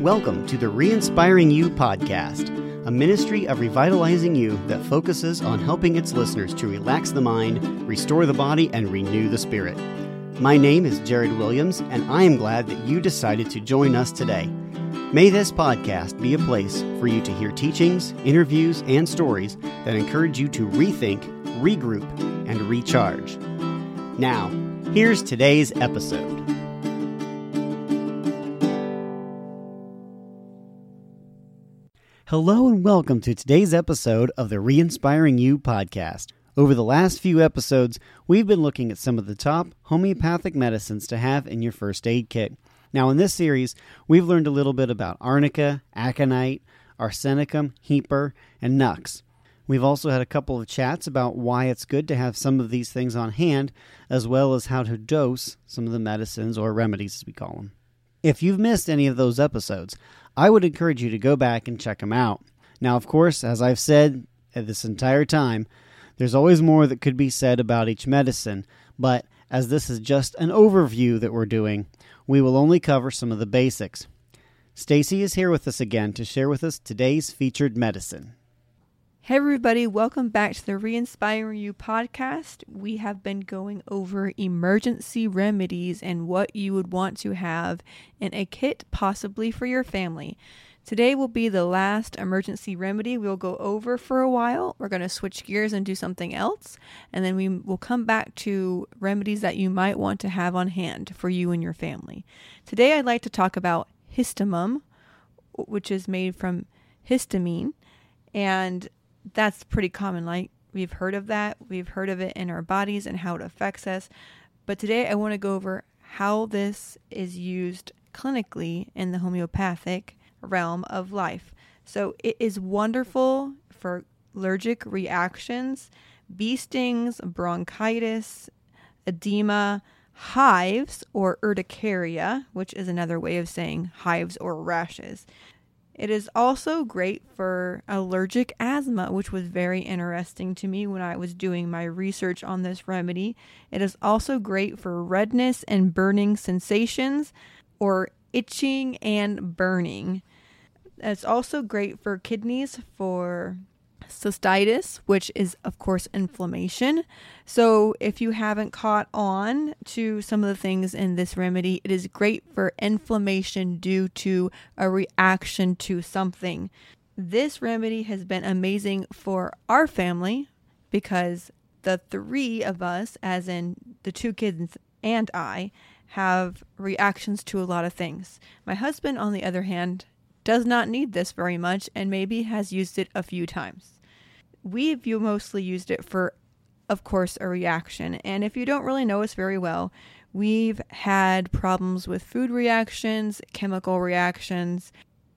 Welcome to the Re-Inspiring You podcast, a ministry of revitalizing you that focuses on helping its listeners to relax the mind, restore the body, and renew the spirit. My name is Jared Williams, and I am glad that you decided to join us today. May this podcast be a place for you to hear teachings, interviews, and stories that encourage you to rethink, regroup, and recharge. Now, here's today's episode. Hello and welcome to today's episode of the Re-Inspiring You podcast. Over the last few episodes, we've been looking at some of the top homeopathic medicines to have in your first aid kit. Now, in this series, we've learned a little bit about arnica, aconite, arsenicum, hepar, and nux. We've also had a couple of chats about why it's good to have some of these things on hand, as well as how to dose some of the medicines or remedies, as we call them. If you've missed any of those episodes, I would encourage you to go back and check them out. Now, of course, as I've said uh, this entire time, there's always more that could be said about each medicine, but as this is just an overview that we're doing, we will only cover some of the basics. Stacy is here with us again to share with us today's featured medicine. Hey, everybody, welcome back to the Re Inspiring You podcast. We have been going over emergency remedies and what you would want to have in a kit, possibly for your family. Today will be the last emergency remedy we'll go over for a while. We're going to switch gears and do something else, and then we will come back to remedies that you might want to have on hand for you and your family. Today, I'd like to talk about histaminum, which is made from histamine. And that's pretty common. Like we've heard of that, we've heard of it in our bodies and how it affects us. But today I want to go over how this is used clinically in the homeopathic realm of life. So it is wonderful for allergic reactions, bee stings, bronchitis, edema, hives or urticaria, which is another way of saying hives or rashes. It is also great for allergic asthma, which was very interesting to me when I was doing my research on this remedy. It is also great for redness and burning sensations or itching and burning. It's also great for kidneys for cystitis, which is, of course, inflammation. So, if you haven't caught on to some of the things in this remedy, it is great for inflammation due to a reaction to something. This remedy has been amazing for our family because the three of us, as in the two kids and I, have reactions to a lot of things. My husband, on the other hand, does not need this very much and maybe has used it a few times we've mostly used it for, of course, a reaction. And if you don't really know us very well, we've had problems with food reactions, chemical reactions.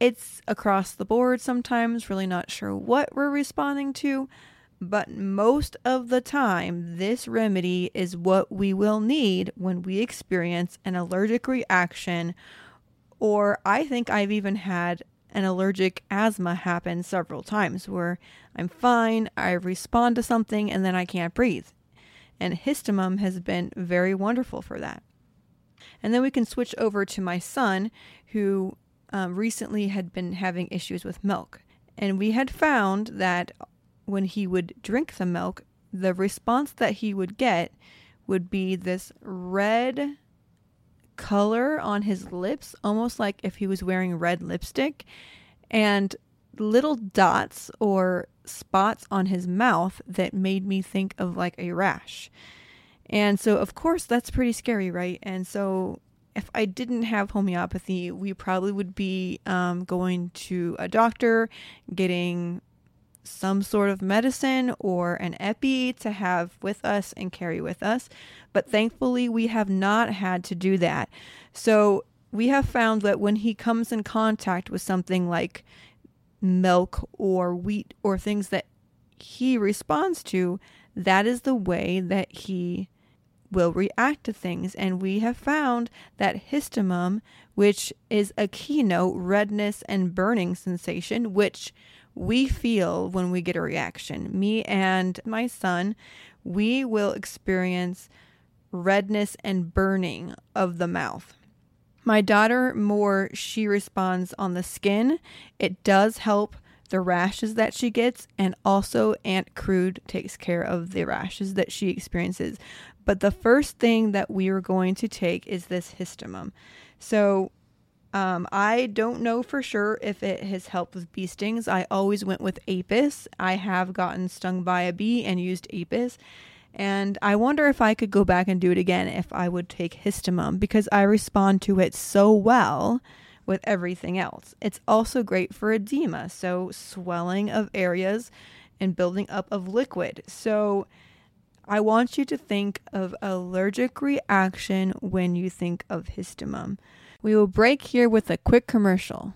It's across the board sometimes, really not sure what we're responding to. But most of the time, this remedy is what we will need when we experience an allergic reaction. Or I think I've even had an allergic asthma happen several times where I'm fine, I respond to something, and then I can't breathe. And histaminum has been very wonderful for that. And then we can switch over to my son, who um, recently had been having issues with milk. And we had found that when he would drink the milk, the response that he would get would be this red color on his lips, almost like if he was wearing red lipstick, and little dots or spots on his mouth that made me think of like a rash. And so, of course, that's pretty scary, right? And so, if I didn't have homeopathy, we probably would be um, going to a doctor, getting some sort of medicine or an epi to have with us and carry with us. But thankfully, we have not had to do that. So we have found that when he comes in contact with something like milk or wheat or things that he responds to, that is the way that he will react to things. And we have found that histamine, which is a keynote redness and burning sensation, which we feel when we get a reaction. Me and my son, we will experience redness and burning of the mouth. My daughter, more, she responds on the skin. It does help the rashes that she gets, and also Ant crud takes care of the rashes that she experiences. But the first thing that we are going to take is this histamine. So um, I don't know for sure if it has helped with bee stings. I always went with Apis. I have gotten stung by a bee and used Apis. And I wonder if I could go back and do it again if I would take histamine because I respond to it so well with everything else. It's also great for edema, so swelling of areas and building up of liquid. So I want you to think of allergic reaction when you think of histaminum. We will break here with a quick commercial.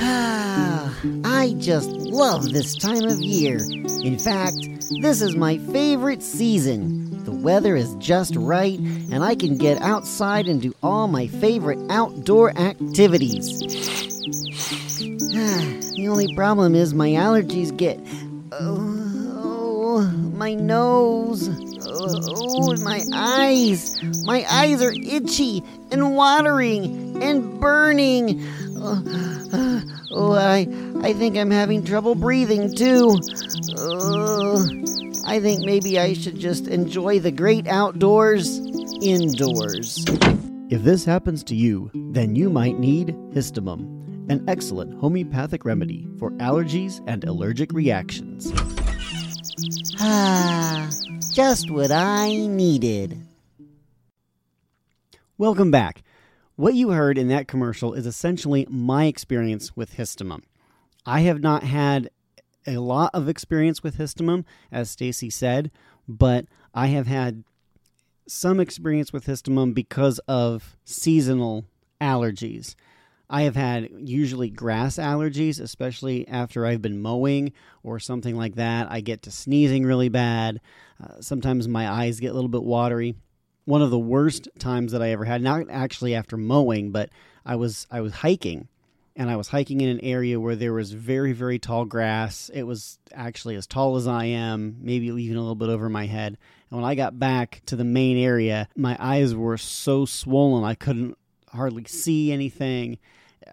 Ah, I just love this time of year. In fact, this is my favorite season. The weather is just right, and I can get outside and do all my favorite outdoor activities. Ah, the only problem is my allergies get. Oh, my nose. Oh, my eyes. My eyes are itchy and watering and burning. Oh, oh, I, I think I'm having trouble breathing too. Oh, I think maybe I should just enjoy the great outdoors indoors. If this happens to you, then you might need histaminum, an excellent homeopathic remedy for allergies and allergic reactions. Ah, just what I needed. Welcome back. What you heard in that commercial is essentially my experience with histaminum. I have not had a lot of experience with histaminum, as Stacy said, but I have had some experience with histaminum because of seasonal allergies. I have had usually grass allergies, especially after I've been mowing or something like that. I get to sneezing really bad. Uh, sometimes my eyes get a little bit watery one of the worst times that I ever had. Not actually after mowing, but I was I was hiking, and I was hiking in an area where there was very very tall grass. It was actually as tall as I am, maybe even a little bit over my head. And when I got back to the main area, my eyes were so swollen I couldn't hardly see anything.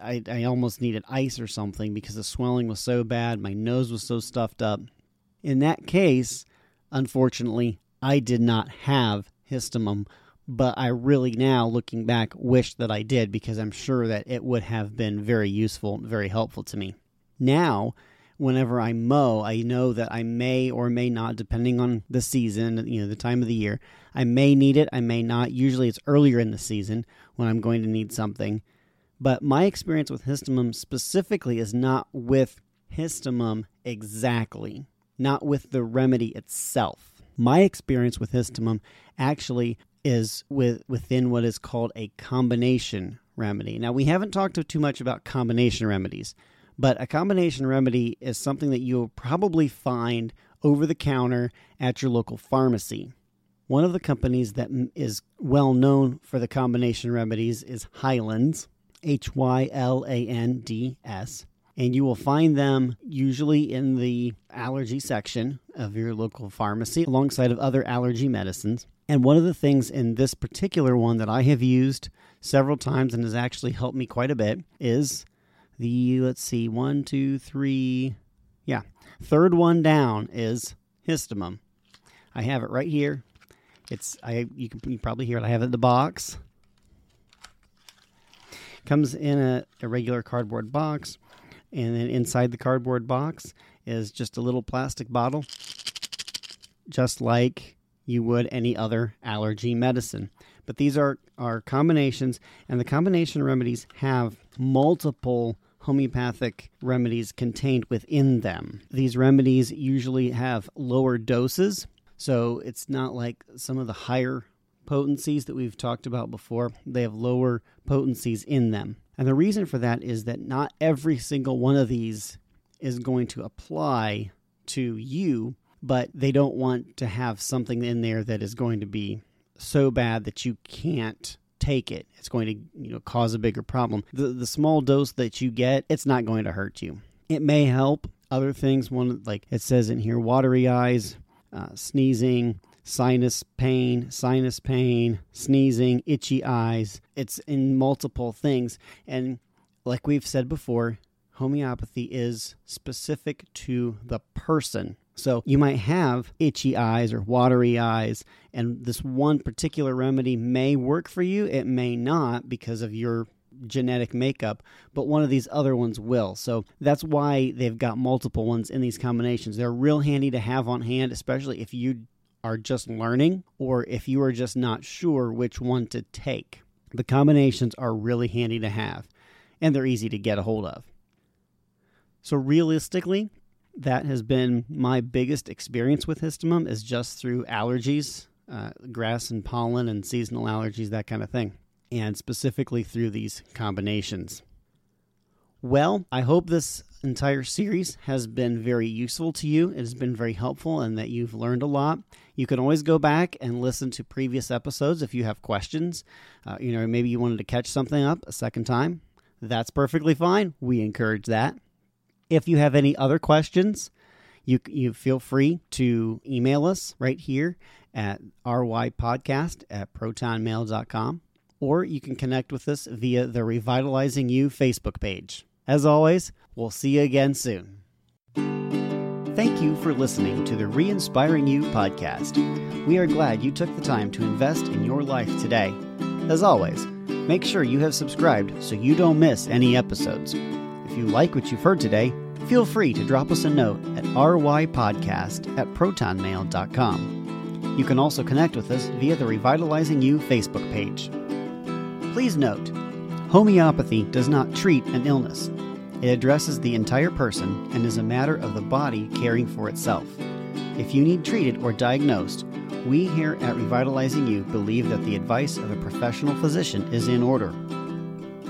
I, I almost needed ice or something because the swelling was so bad. My nose was so stuffed up. In that case, unfortunately, I did not have histamine, but I really now, looking back, wish that I did because I'm sure that it would have been very useful, very helpful to me. Now, whenever I mow, I know that I may or may not, depending on the season, you know, the time of the year, I may need it, I may not. Usually it's earlier in the season when I'm going to need something. But my experience with histaminum specifically is not with histaminum exactly, not with the remedy itself. My experience with histaminum actually is with within what is called a combination remedy. Now, we haven't talked too much about combination remedies, but a combination remedy is something that you'll probably find over the counter at your local pharmacy. One of the companies that is well known for the combination remedies is Hylands, H Y L A N D S and you will find them usually in the allergy section of your local pharmacy alongside of other allergy medicines. And one of the things in this particular one that I have used several times and has actually helped me quite a bit is the, let's see, one, two, three, yeah, third one down is histaminum. I have it right here. It's I you can probably hear it. I have it in the box. Comes in a, a regular cardboard box and then inside the cardboard box is just a little plastic bottle, just like you would any other allergy medicine. But these are, are combinations, and the combination remedies have multiple homeopathic remedies contained within them. These remedies usually have lower doses, so it's not like some of the higher potencies that we've talked about before. They have lower potencies in them. And the reason for that is that not every single one of these is going to apply to you, but they don't want to have something in there that is going to be so bad that you can't take it. It's going to, you know, cause a bigger problem. The the small dose that you get, it's not going to hurt you. It may help other things. One like it says in here, watery eyes, uh, sneezing, sinus pain, sinus pain, sneezing, itchy eyes. It's in multiple things. And like we've said before, homeopathy is specific to the person. So you might have itchy eyes or watery eyes, and this one particular remedy may work for you. It may not because of your genetic makeup, but one of these other ones will. So that's why they've got multiple ones in these combinations. They're real handy to have on hand, especially if you are just learning or if you are just not sure which one to take. The combinations are really handy to have and they're easy to get a hold of. So realistically, that has been my biggest experience with histaminum is just through allergies, uh, grass and pollen and seasonal allergies, that kind of thing, and specifically through these combinations. Well, I hope this entire series has been very useful to you. It has been very helpful and that you've learned a lot. You can always go back and listen to previous episodes if you have questions. Uh, you know, maybe you wanted to catch something up a second time. That's perfectly fine. We encourage that. If you have any other questions, you you feel free to email us right here at rypodcast at protonmail.com or you can connect with us via the Revitalizing You Facebook page. As always, we'll see you again soon. Thank you for listening to the Re Inspiring You podcast. We are glad you took the time to invest in your life today. As always, make sure you have subscribed so you don't miss any episodes. If you like what you've heard today, feel free to drop us a note at rypodcast at protonmail.com. You can also connect with us via the Revitalizing You Facebook page. Please note, homeopathy does not treat an illness. It addresses the entire person and is a matter of the body caring for itself. If you need treated or diagnosed, we here at Revitalizing You believe that the advice of a professional physician is in order.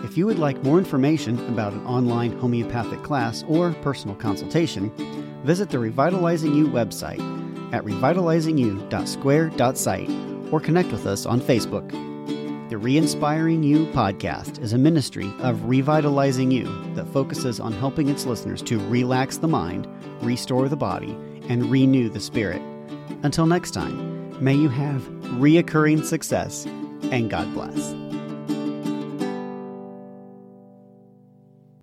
If you would like more information about an online homeopathic class or personal consultation, visit the Revitalizing You website at revitalizingyou.square.site or connect with us on Facebook. The Re Inspiring You podcast is a ministry of Revitalizing You that focuses on helping its listeners to relax the mind, restore the body, and renew the spirit. Until next time, may you have reoccurring success and God bless.